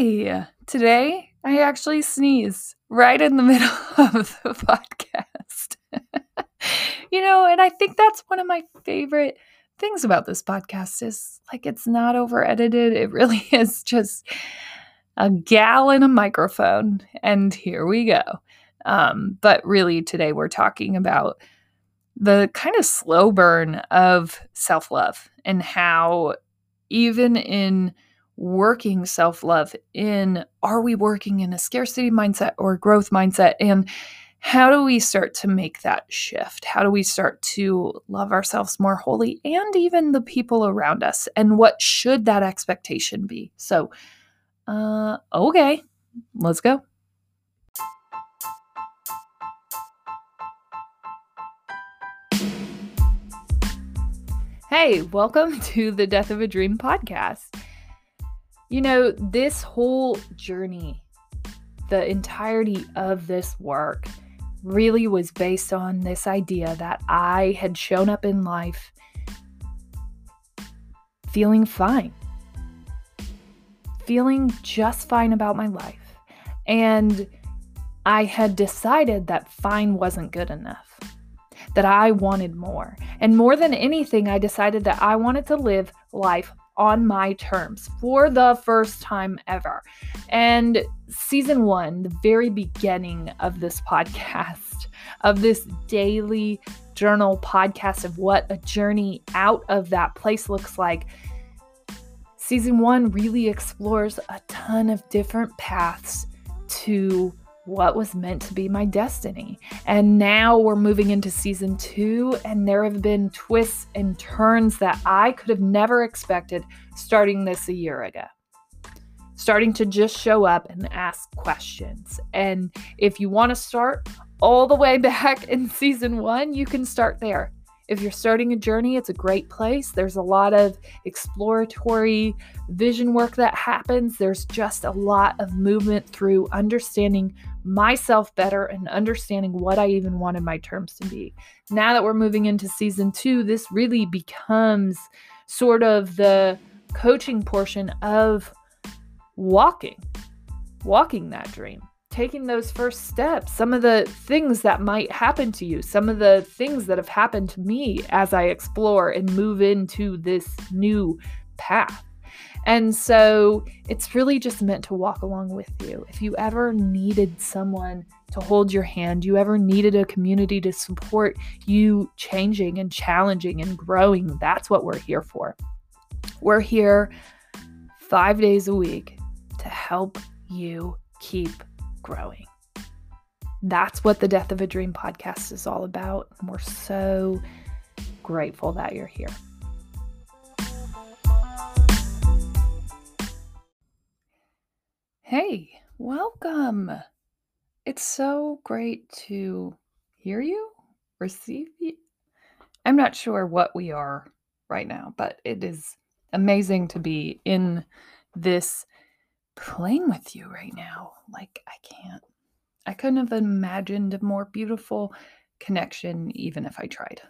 Hi. Today, I actually sneeze right in the middle of the podcast. you know, and I think that's one of my favorite things about this podcast is like it's not over edited. It really is just a gal in a microphone and here we go. Um, but really today we're talking about the kind of slow burn of self-love and how even in working self love in are we working in a scarcity mindset or growth mindset? And how do we start to make that shift? How do we start to love ourselves more wholly and even the people around us? And what should that expectation be? So, uh, okay, let's go. Hey, welcome to the Death of a Dream podcast. You know, this whole journey, the entirety of this work, really was based on this idea that I had shown up in life feeling fine, feeling just fine about my life. And I had decided that fine wasn't good enough, that I wanted more. And more than anything, I decided that I wanted to live life on my terms for the first time ever. And season one, the very beginning of this podcast, of this daily journal podcast of what a journey out of that place looks like. Season one really explores a ton of different paths to what was meant to be my destiny. And now we're moving into season two, and there have been twists and turns that I could have never expected starting this a year ago. Starting to just show up and ask questions. And if you want to start all the way back in season one, you can start there. If you're starting a journey, it's a great place. There's a lot of exploratory vision work that happens. There's just a lot of movement through understanding myself better and understanding what I even wanted my terms to be. Now that we're moving into season two, this really becomes sort of the coaching portion of walking, walking that dream, taking those first steps, some of the things that might happen to you, some of the things that have happened to me as I explore and move into this new path. And so it's really just meant to walk along with you. If you ever needed someone to hold your hand, you ever needed a community to support you changing and challenging and growing, that's what we're here for. We're here five days a week to help you keep growing. That's what the Death of a Dream podcast is all about. And we're so grateful that you're here. Hey, welcome. It's so great to hear you, receive you. I'm not sure what we are right now, but it is amazing to be in this plane with you right now. Like, I can't, I couldn't have imagined a more beautiful connection, even if I tried.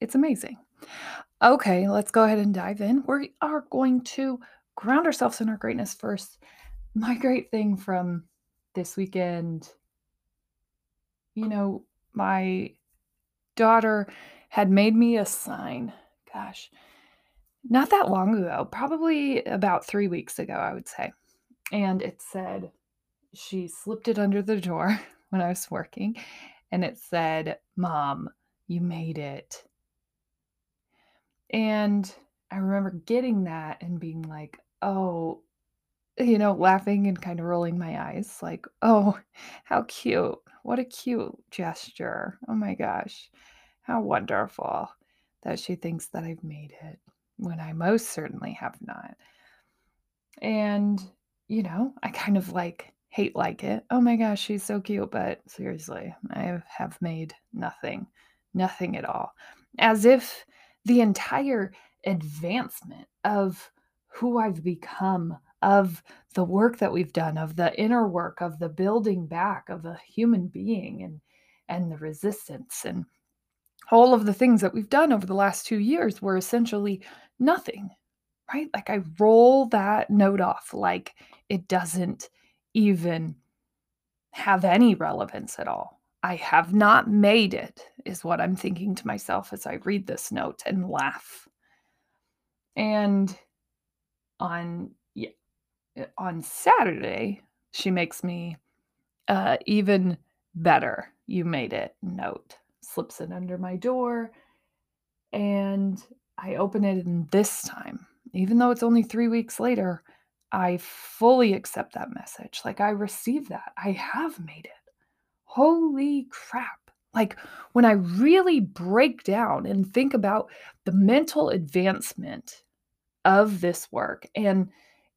It's amazing. Okay, let's go ahead and dive in. We are going to ground ourselves in our greatness first. My great thing from this weekend, you know, my daughter had made me a sign. Gosh, not that long ago, probably about three weeks ago, I would say. And it said, she slipped it under the door when I was working, and it said, Mom, you made it. And I remember getting that and being like, oh, you know, laughing and kind of rolling my eyes, like, oh, how cute. What a cute gesture. Oh my gosh. How wonderful that she thinks that I've made it when I most certainly have not. And, you know, I kind of like hate like it. Oh my gosh, she's so cute. But seriously, I have made nothing, nothing at all. As if the entire advancement of who I've become, of the work that we've done, of the inner work, of the building back of a human being and and the resistance and all of the things that we've done over the last two years were essentially nothing. right? Like I roll that note off like it doesn't even have any relevance at all. I have not made it, is what I'm thinking to myself as I read this note and laugh. And on yeah, on Saturday, she makes me uh, even better. You made it note. Slips it under my door. And I open it, in this time, even though it's only three weeks later, I fully accept that message. Like, I receive that. I have made it. Holy crap. Like, when I really break down and think about the mental advancement of this work, and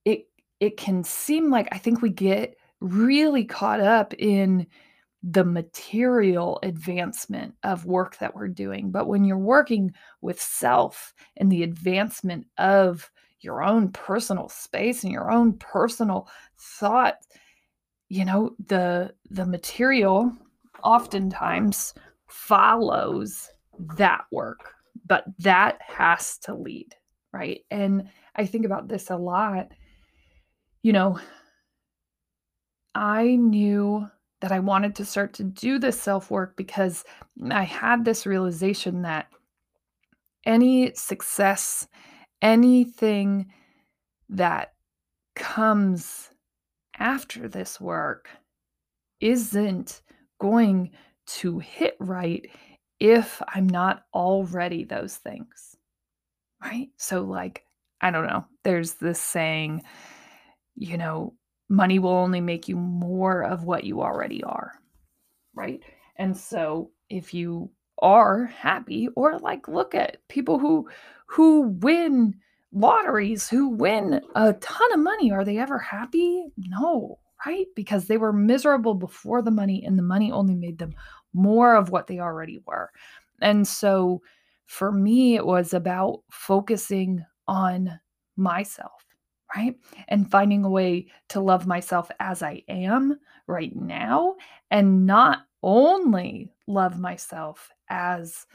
it it can seem like I think we get really caught up in the material advancement of work that we're doing. But when you're working with self and the advancement of your own personal space and your own personal thought, you know, the the material oftentimes follows that work, but that has to lead, right? And I think about this a lot. You know, I knew that I wanted to start to do this self work because I had this realization that any success, anything that comes after this work isn't going to hit right if I'm not already those things. Right? So, like, I don't know, there's this saying, you know, money will only make you more of what you already are. Right. And so if you are happy or like look at people who who win lotteries who win a ton of money are they ever happy no right because they were miserable before the money and the money only made them more of what they already were and so for me it was about focusing on myself right? And finding a way to love myself as I am right now and not only love myself as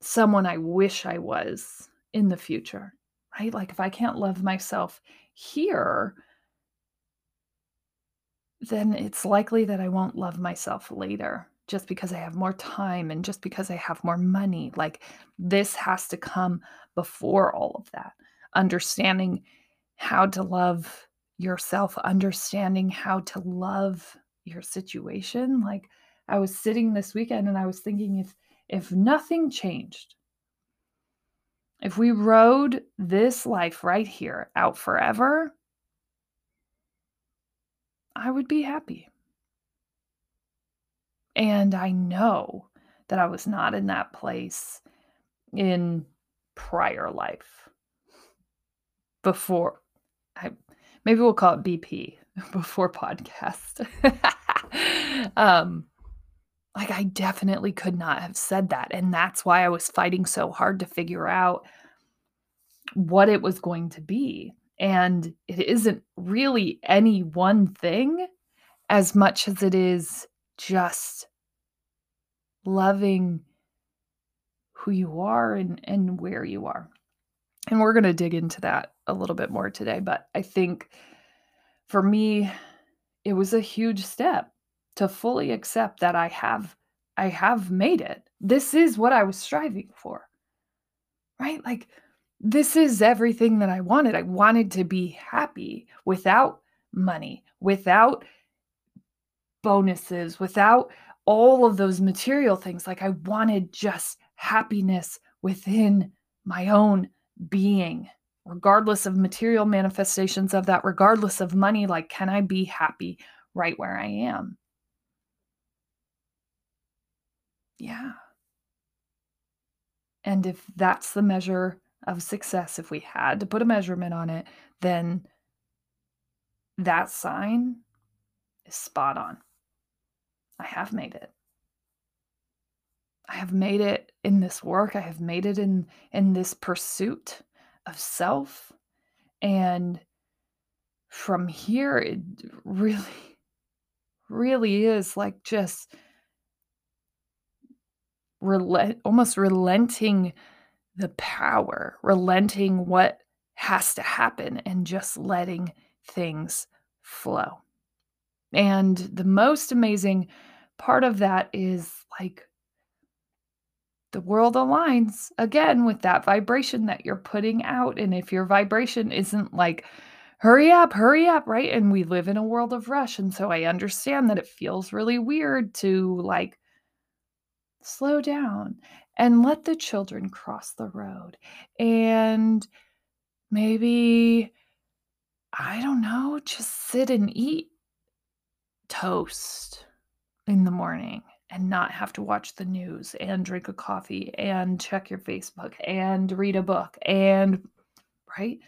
someone I wish I was in the future, right? Like if I can't love myself here, then it's likely that I won't love myself later just because I have more time and just because I have more money. Like this has to come before all of that. Understanding how to love yourself, understanding how to love your situation. Like I was sitting this weekend and I was thinking if if nothing changed, if we rode this life right here out forever, I would be happy. And I know that I was not in that place in prior life before I maybe we'll call it BP before podcast. um like I definitely could not have said that and that's why I was fighting so hard to figure out what it was going to be. And it isn't really any one thing as much as it is just loving who you are and, and where you are. And we're going to dig into that a little bit more today. But I think for me, it was a huge step to fully accept that I have I have made it. This is what I was striving for. Right? Like this is everything that I wanted. I wanted to be happy without money, without bonuses, without all of those material things. Like I wanted just happiness within my own being, regardless of material manifestations of that, regardless of money. Like, can I be happy right where I am? Yeah. And if that's the measure of success, if we had to put a measurement on it, then that sign is spot on. I have made it. I have made it in this work. I have made it in in this pursuit of self. And from here it really really is like just relent almost relenting the power, relenting what has to happen and just letting things flow. And the most amazing part of that is like the world aligns again with that vibration that you're putting out. And if your vibration isn't like, hurry up, hurry up, right? And we live in a world of rush. And so I understand that it feels really weird to like slow down and let the children cross the road. And maybe, I don't know, just sit and eat toast in the morning and not have to watch the news and drink a coffee and check your Facebook and read a book and right?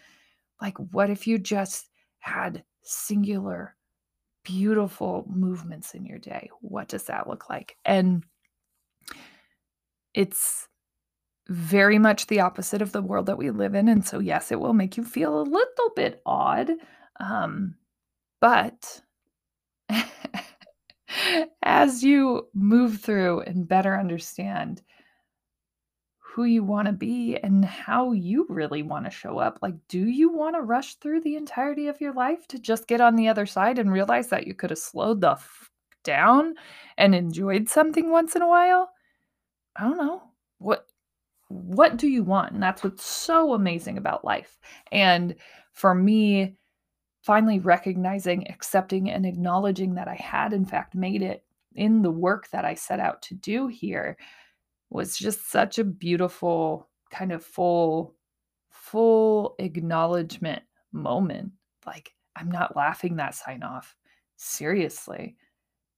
Like, what if you just had singular, beautiful movements in your day? What does that look like? And it's very much the opposite of the world that we live in. And so, yes, it will make you feel a little bit odd. Um, but as you move through and better understand who you want to be and how you really want to show up. Like, do you want to rush through the entirety of your life to just get on the other side and realize that you could have slowed the f- down and enjoyed something once in a while? I don't know. What what do you want? And that's what's so amazing about life. And for me, finally recognizing, accepting, and acknowledging that I had, in fact, made it in the work that I set out to do here was just such a beautiful, kind of full, full acknowledgement moment. Like, I'm not laughing that sign off. Seriously,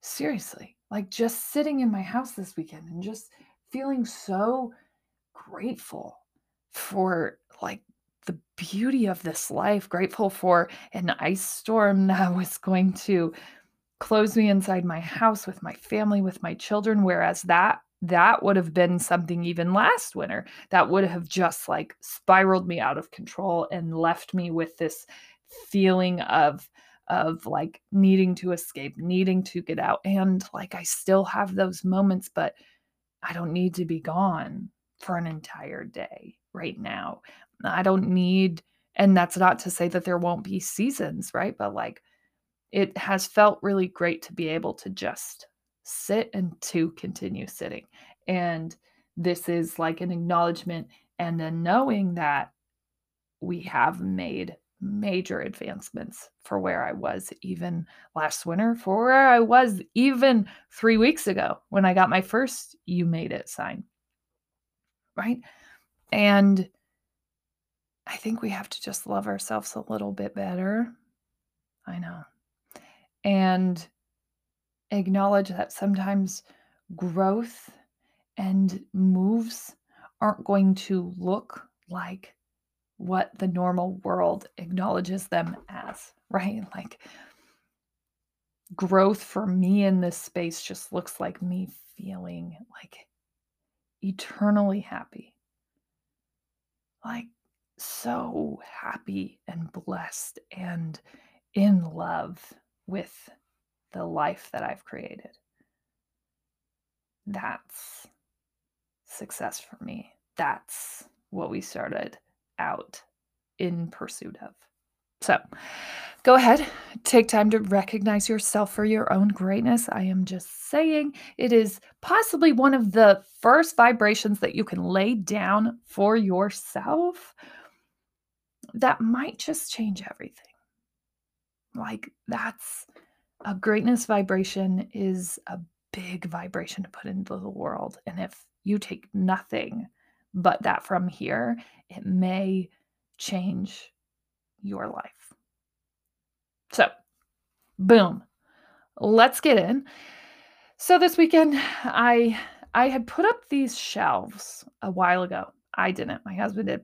seriously. Like, just sitting in my house this weekend and just feeling so grateful for like the beauty of this life, grateful for an ice storm that was going to close me inside my house with my family, with my children. Whereas that that would have been something even last winter that would have just like spiraled me out of control and left me with this feeling of of like needing to escape needing to get out and like i still have those moments but i don't need to be gone for an entire day right now I don't need, and that's not to say that there won't be seasons, right? But like it has felt really great to be able to just sit and to continue sitting. And this is like an acknowledgement and then knowing that we have made major advancements for where I was even last winter, for where I was even three weeks ago when I got my first You Made It sign. Right. And I think we have to just love ourselves a little bit better. I know. And acknowledge that sometimes growth and moves aren't going to look like what the normal world acknowledges them as, right? Like growth for me in this space just looks like me feeling like eternally happy. Like so happy and blessed and in love with the life that I've created. That's success for me. That's what we started out in pursuit of. So go ahead, take time to recognize yourself for your own greatness. I am just saying it is possibly one of the first vibrations that you can lay down for yourself that might just change everything. Like, that's a greatness vibration is a big vibration to put into the world. And if you take nothing but that from here, it may change your life. So, boom. Let's get in. So this weekend I I had put up these shelves a while ago. I didn't. My husband did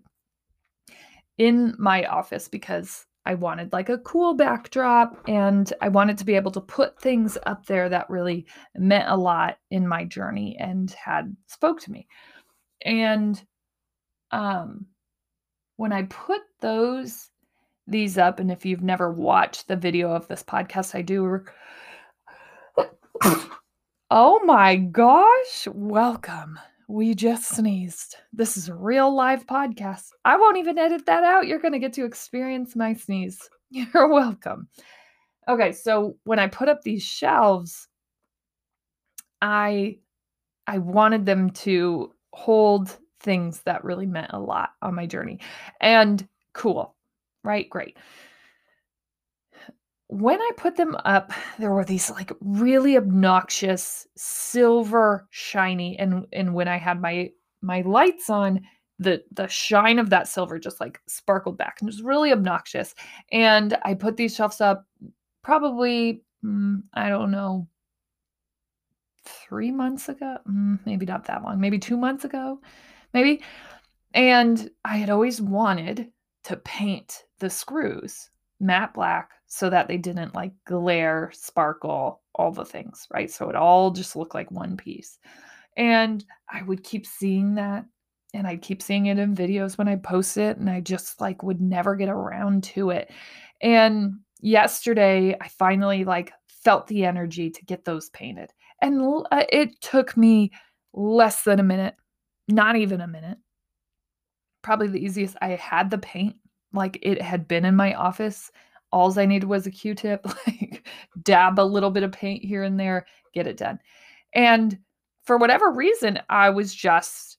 in my office because I wanted like a cool backdrop and I wanted to be able to put things up there that really meant a lot in my journey and had spoke to me. And um when I put those these up and if you've never watched the video of this podcast I do Oh my gosh, welcome. We just sneezed. This is a real live podcast. I won't even edit that out. You're going to get to experience my sneeze. You're welcome. Okay, so when I put up these shelves, I I wanted them to hold things that really meant a lot on my journey. And cool. Right? Great when I put them up, there were these like really obnoxious silver shiny and and when I had my my lights on, the the shine of that silver just like sparkled back and it was really obnoxious. And I put these shelves up probably mm, I don't know 3 months ago, mm, maybe not that long, maybe 2 months ago, maybe. And I had always wanted to paint the screws matte black so that they didn't like glare, sparkle, all the things, right? So it all just looked like one piece. And I would keep seeing that and I'd keep seeing it in videos when I post it and I just like would never get around to it. And yesterday I finally like felt the energy to get those painted. And uh, it took me less than a minute, not even a minute. Probably the easiest. I had the paint like it had been in my office. All I needed was a Q tip, like dab a little bit of paint here and there, get it done. And for whatever reason, I was just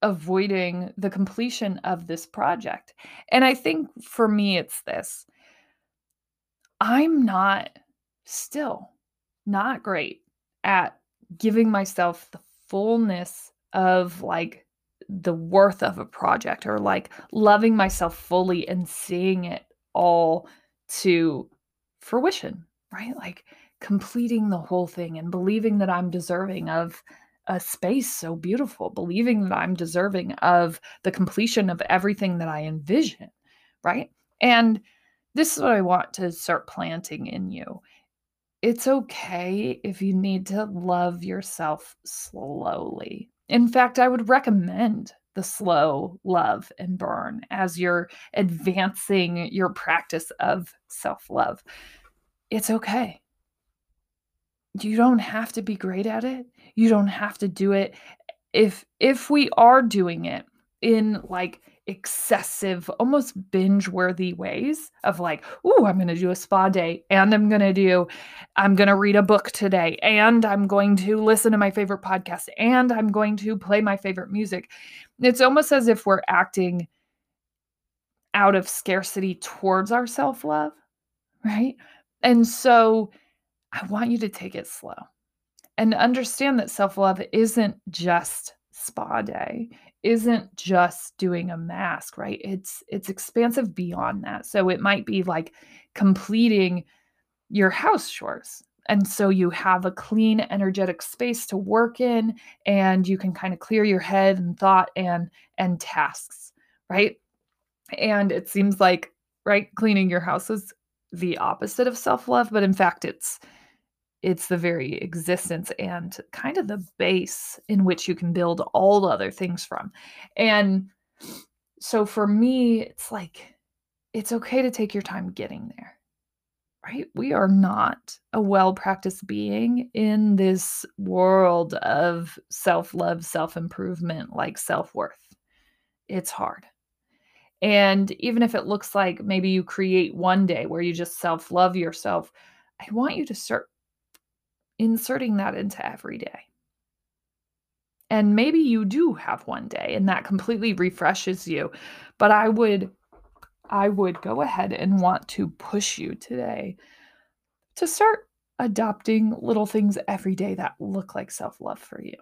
avoiding the completion of this project. And I think for me, it's this I'm not still not great at giving myself the fullness of like the worth of a project or like loving myself fully and seeing it all to fruition, right? Like completing the whole thing and believing that I'm deserving of a space so beautiful, believing that I'm deserving of the completion of everything that I envision, right? And this is what I want to start planting in you. It's okay if you need to love yourself slowly. In fact, I would recommend the slow love and burn as you're advancing your practice of self love. It's okay. You don't have to be great at it. You don't have to do it. If if we are doing it in like excessive, almost binge worthy ways of like, oh, I'm going to do a spa day and I'm going to do, I'm going to read a book today and I'm going to listen to my favorite podcast and I'm going to play my favorite music. It's almost as if we're acting out of scarcity towards our self love, right? And so I want you to take it slow and understand that self love isn't just spa day isn't just doing a mask right? It's it's expansive beyond that. So it might be like completing your house chores. And so you have a clean energetic space to work in and you can kind of clear your head and thought and and tasks right? And it seems like right cleaning your house is the opposite of self-love but in fact it's it's the very existence and kind of the base in which you can build all the other things from. And so for me, it's like, it's okay to take your time getting there, right? We are not a well practiced being in this world of self love, self improvement, like self worth. It's hard. And even if it looks like maybe you create one day where you just self love yourself, I want you to start inserting that into every day. And maybe you do have one day and that completely refreshes you. But I would I would go ahead and want to push you today to start adopting little things every day that look like self-love for you.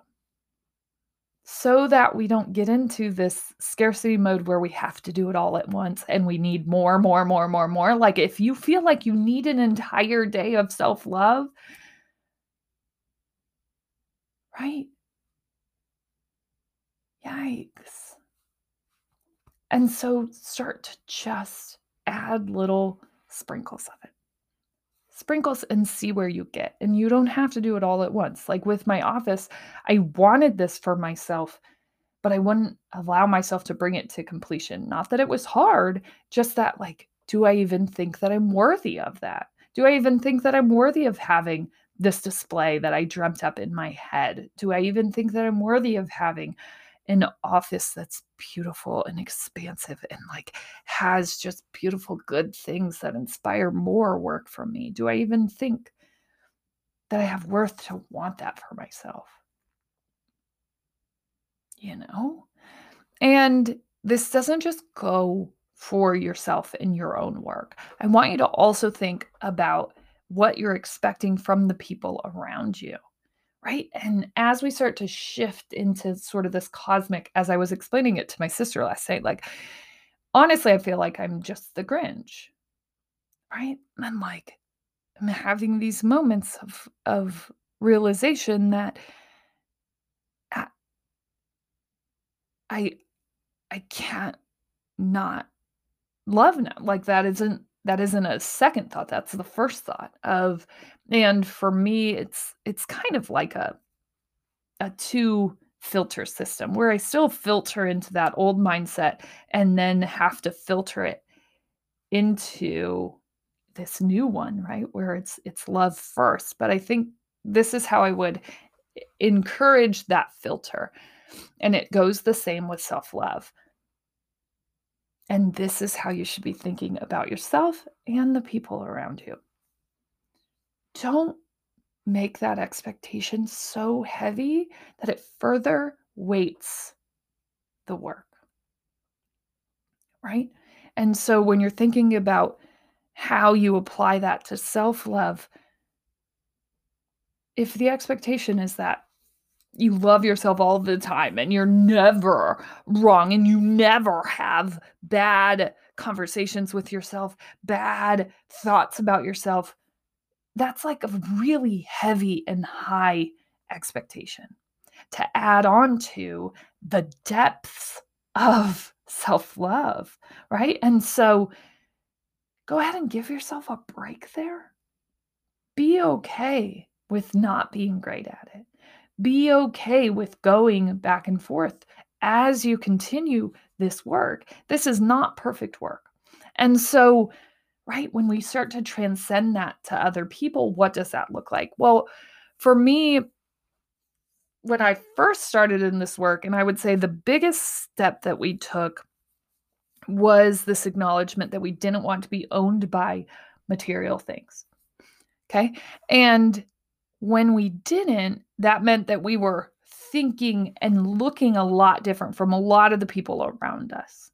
So that we don't get into this scarcity mode where we have to do it all at once and we need more, more, more, more, more. Like if you feel like you need an entire day of self-love, Right? Yikes. And so start to just add little sprinkles of it. Sprinkles and see where you get. And you don't have to do it all at once. Like with my office, I wanted this for myself, but I wouldn't allow myself to bring it to completion. Not that it was hard, just that, like, do I even think that I'm worthy of that? Do I even think that I'm worthy of having this display that I dreamt up in my head? Do I even think that I'm worthy of having an office that's beautiful and expansive and like has just beautiful, good things that inspire more work from me? Do I even think that I have worth to want that for myself? You know? And this doesn't just go for yourself in your own work. I want you to also think about what you're expecting from the people around you. Right. And as we start to shift into sort of this cosmic, as I was explaining it to my sister last night, like, honestly, I feel like I'm just the Grinch. Right. And like, I'm having these moments of, of realization that I, I, I can't not love now. Like that isn't that isn't a second thought that's the first thought of and for me it's it's kind of like a a two filter system where I still filter into that old mindset and then have to filter it into this new one right where it's it's love first. But I think this is how I would encourage that filter and it goes the same with self-love and this is how you should be thinking about yourself and the people around you. Don't make that expectation so heavy that it further weights the work. Right? And so when you're thinking about how you apply that to self love, if the expectation is that you love yourself all the time and you're never wrong and you never have bad conversations with yourself, bad thoughts about yourself. That's like a really heavy and high expectation to add on to the depths of self love, right? And so go ahead and give yourself a break there. Be okay with not being great at it be okay with going back and forth as you continue this work. This is not perfect work. And so, right, when we start to transcend that to other people, what does that look like? Well, for me, when I first started in this work, and I would say the biggest step that we took was this acknowledgement that we didn't want to be owned by material things. Okay. And when we didn't, that meant that we were thinking and looking a lot different from a lot of the people around us.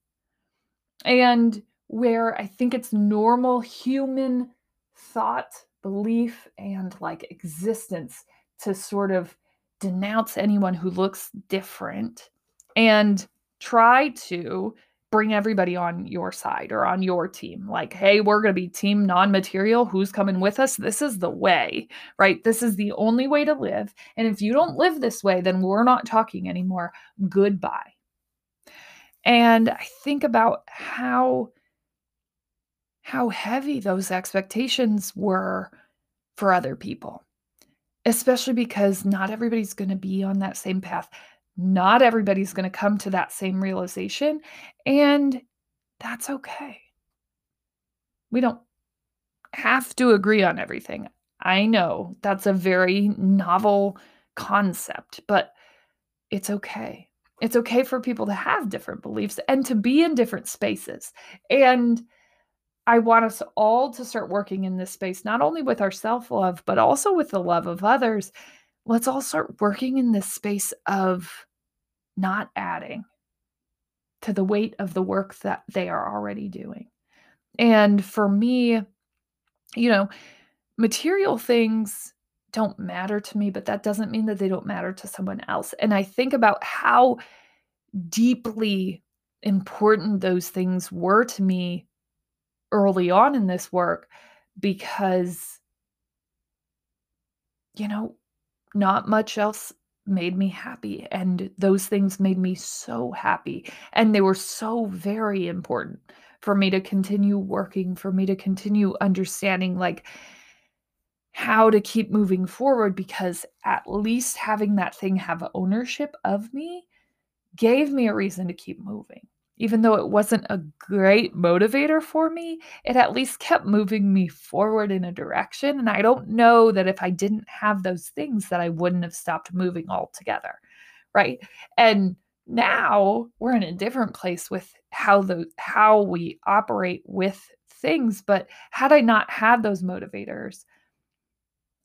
And where I think it's normal human thought, belief, and like existence to sort of denounce anyone who looks different and try to bring everybody on your side or on your team. Like, hey, we're going to be team non material. Who's coming with us? This is the way, right? This is the only way to live. And if you don't live this way, then we're not talking anymore. Goodbye. And I think about how how heavy those expectations were for other people especially because not everybody's going to be on that same path not everybody's going to come to that same realization, and that's okay. We don't have to agree on everything. I know that's a very novel concept, but it's okay. It's okay for people to have different beliefs and to be in different spaces. And I want us all to start working in this space, not only with our self love, but also with the love of others. Let's all start working in this space of not adding to the weight of the work that they are already doing. And for me, you know, material things don't matter to me, but that doesn't mean that they don't matter to someone else. And I think about how deeply important those things were to me early on in this work because, you know, not much else made me happy and those things made me so happy and they were so very important for me to continue working for me to continue understanding like how to keep moving forward because at least having that thing have ownership of me gave me a reason to keep moving even though it wasn't a great motivator for me, it at least kept moving me forward in a direction. And I don't know that if I didn't have those things, that I wouldn't have stopped moving altogether. Right. And now we're in a different place with how the how we operate with things. But had I not had those motivators,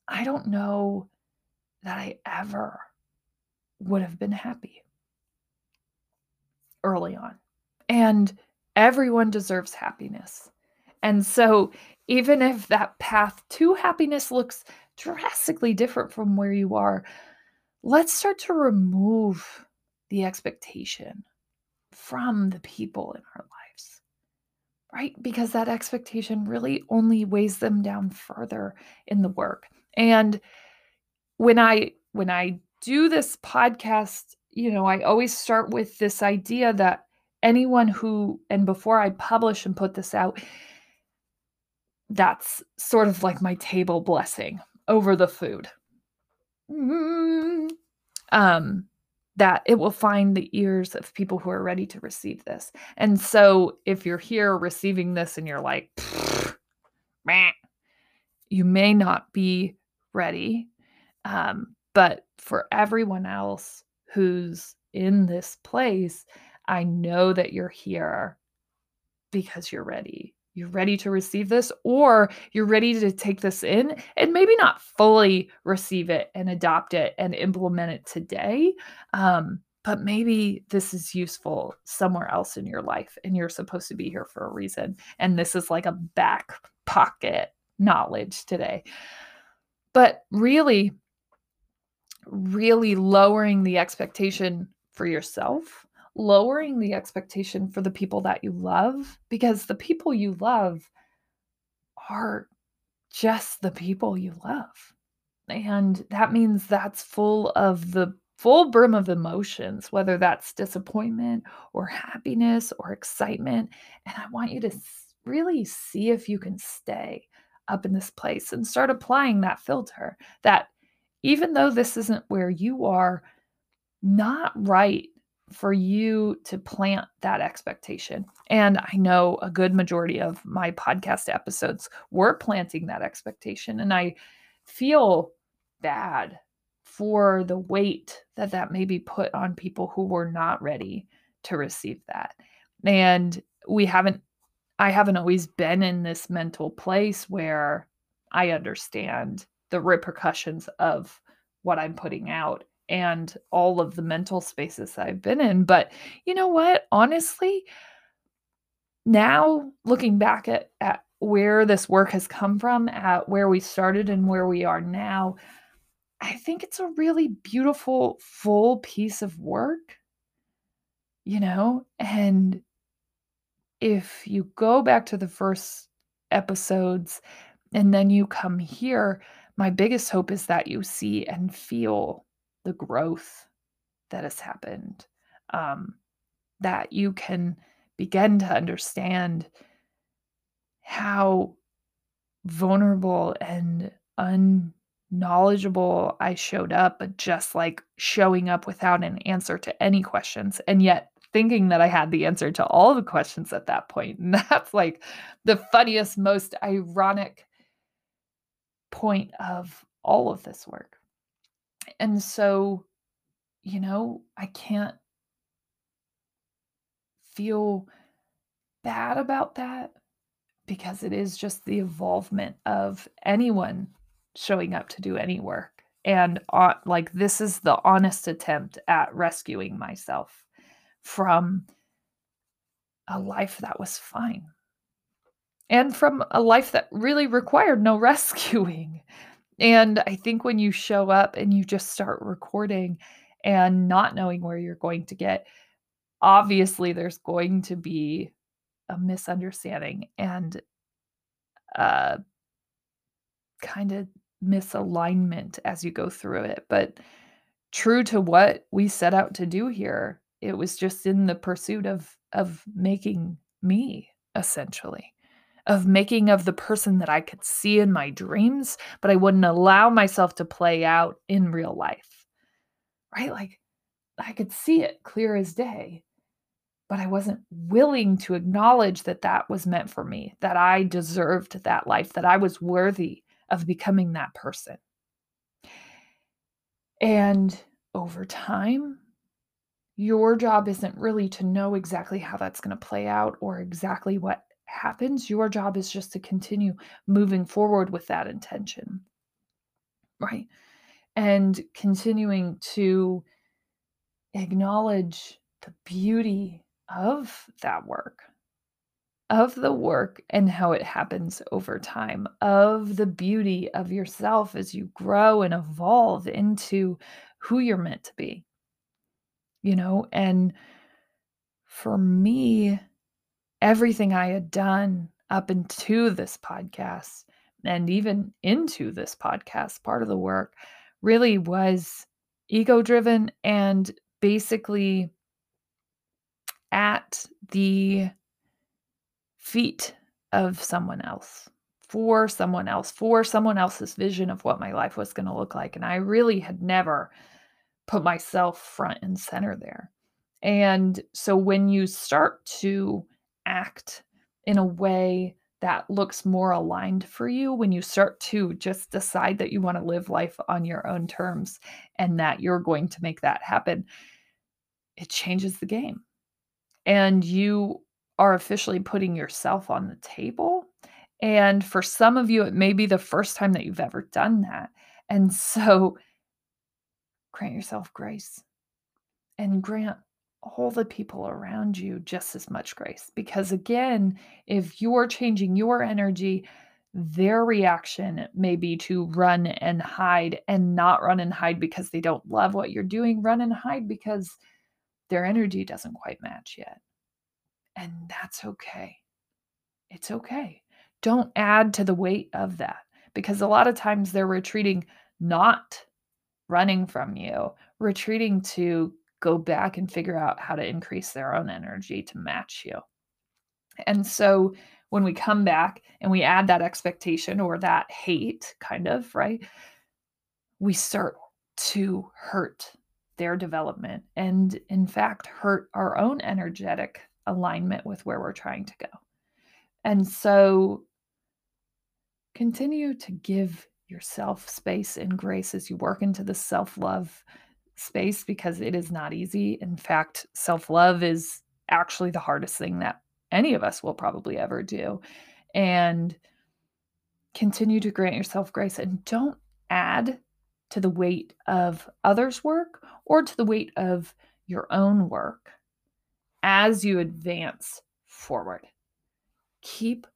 I don't know that I ever would have been happy early on. And everyone deserves happiness. And so, even if that path to happiness looks drastically different from where you are, let's start to remove the expectation from the people in our lives, right? Because that expectation really only weighs them down further in the work. And when I when I do this podcast, you know, I always start with this idea that anyone who, and before I publish and put this out, that's sort of like my table blessing over the food. Um, that it will find the ears of people who are ready to receive this. And so if you're here receiving this and you're like, you may not be ready. Um, but for everyone else who's in this place, I know that you're here because you're ready. You're ready to receive this, or you're ready to take this in and maybe not fully receive it and adopt it and implement it today. Um, but maybe this is useful somewhere else in your life and you're supposed to be here for a reason. And this is like a back pocket knowledge today. But really, really lowering the expectation for yourself lowering the expectation for the people that you love because the people you love are just the people you love. And that means that's full of the full brim of emotions, whether that's disappointment or happiness or excitement. And I want you to really see if you can stay up in this place and start applying that filter that even though this isn't where you are, not right for you to plant that expectation. And I know a good majority of my podcast episodes were planting that expectation. And I feel bad for the weight that that may be put on people who were not ready to receive that. And we haven't, I haven't always been in this mental place where I understand the repercussions of what I'm putting out and all of the mental spaces I've been in. But you know what? Honestly, now looking back at, at where this work has come from, at where we started and where we are now, I think it's a really beautiful, full piece of work, you know? And if you go back to the first episodes and then you come here, my biggest hope is that you see and feel the growth that has happened, um, that you can begin to understand how vulnerable and unknowledgeable I showed up, but just like showing up without an answer to any questions, and yet thinking that I had the answer to all the questions at that point. And that's like the funniest, most ironic point of all of this work. And so, you know, I can't feel bad about that because it is just the involvement of anyone showing up to do any work. And uh, like, this is the honest attempt at rescuing myself from a life that was fine and from a life that really required no rescuing. And I think when you show up and you just start recording and not knowing where you're going to get, obviously there's going to be a misunderstanding and uh kind of misalignment as you go through it. But true to what we set out to do here, it was just in the pursuit of of making me essentially of making of the person that I could see in my dreams, but I wouldn't allow myself to play out in real life. Right? Like I could see it clear as day. but I wasn't willing to acknowledge that that was meant for me, that I deserved that life, that I was worthy of becoming that person. And over time, your job isn't really to know exactly how that's going to play out or exactly what happens. Your job is just to continue moving forward with that intention. Right. And continuing to acknowledge the beauty of that work, of the work and how it happens over time, of the beauty of yourself as you grow and evolve into who you're meant to be. You know, and for me, everything I had done up into this podcast and even into this podcast, part of the work really was ego driven and basically at the feet of someone else for someone else for someone else's vision of what my life was going to look like and i really had never put myself front and center there. And so when you start to act in a way that looks more aligned for you when you start to just decide that you want to live life on your own terms and that you're going to make that happen, it changes the game. And you are officially putting yourself on the table. And for some of you, it may be the first time that you've ever done that. And so grant yourself grace and grant all the people around you just as much grace. Because again, if you're changing your energy, their reaction may be to run and hide and not run and hide because they don't love what you're doing. Run and hide because their energy doesn't quite match yet. And that's okay. It's okay. Don't add to the weight of that because a lot of times they're retreating, not running from you, retreating to go back and figure out how to increase their own energy to match you. And so when we come back and we add that expectation or that hate, kind of, right? We start to hurt their development and, in fact, hurt our own energetic alignment with where we're trying to go. And so continue to give yourself space and grace as you work into the self love space because it is not easy. In fact, self love is actually the hardest thing that any of us will probably ever do. And continue to grant yourself grace and don't add to the weight of others' work or to the weight of your own work as you advance forward. Keep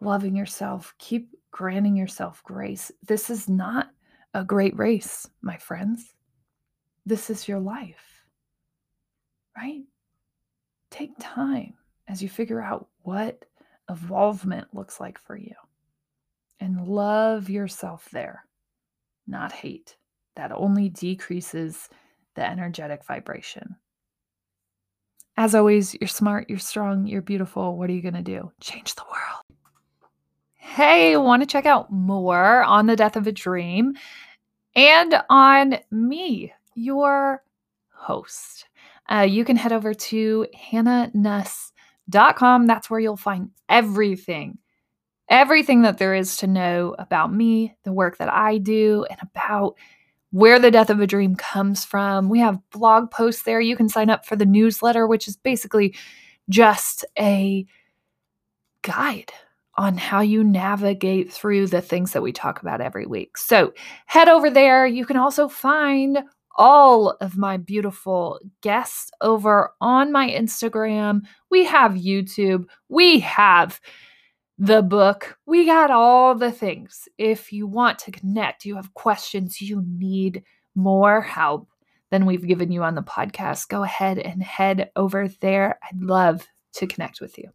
loving yourself, keep granting yourself grace. This is not a great race, my friends this is your life, right? Take time as you figure out what evolvement looks like for you and love yourself there, not hate. That only decreases the energetic vibration. As always, you're smart, you're strong, you're beautiful. What are you going to do? Change the world. Hey, want to check out more on the death of a dream and on me? Your host. Uh, you can head over to hannanuss.com. That's where you'll find everything, everything that there is to know about me, the work that I do, and about where the death of a dream comes from. We have blog posts there. You can sign up for the newsletter, which is basically just a guide on how you navigate through the things that we talk about every week. So head over there. You can also find all of my beautiful guests over on my Instagram. We have YouTube. We have the book. We got all the things. If you want to connect, you have questions, you need more help than we've given you on the podcast, go ahead and head over there. I'd love to connect with you.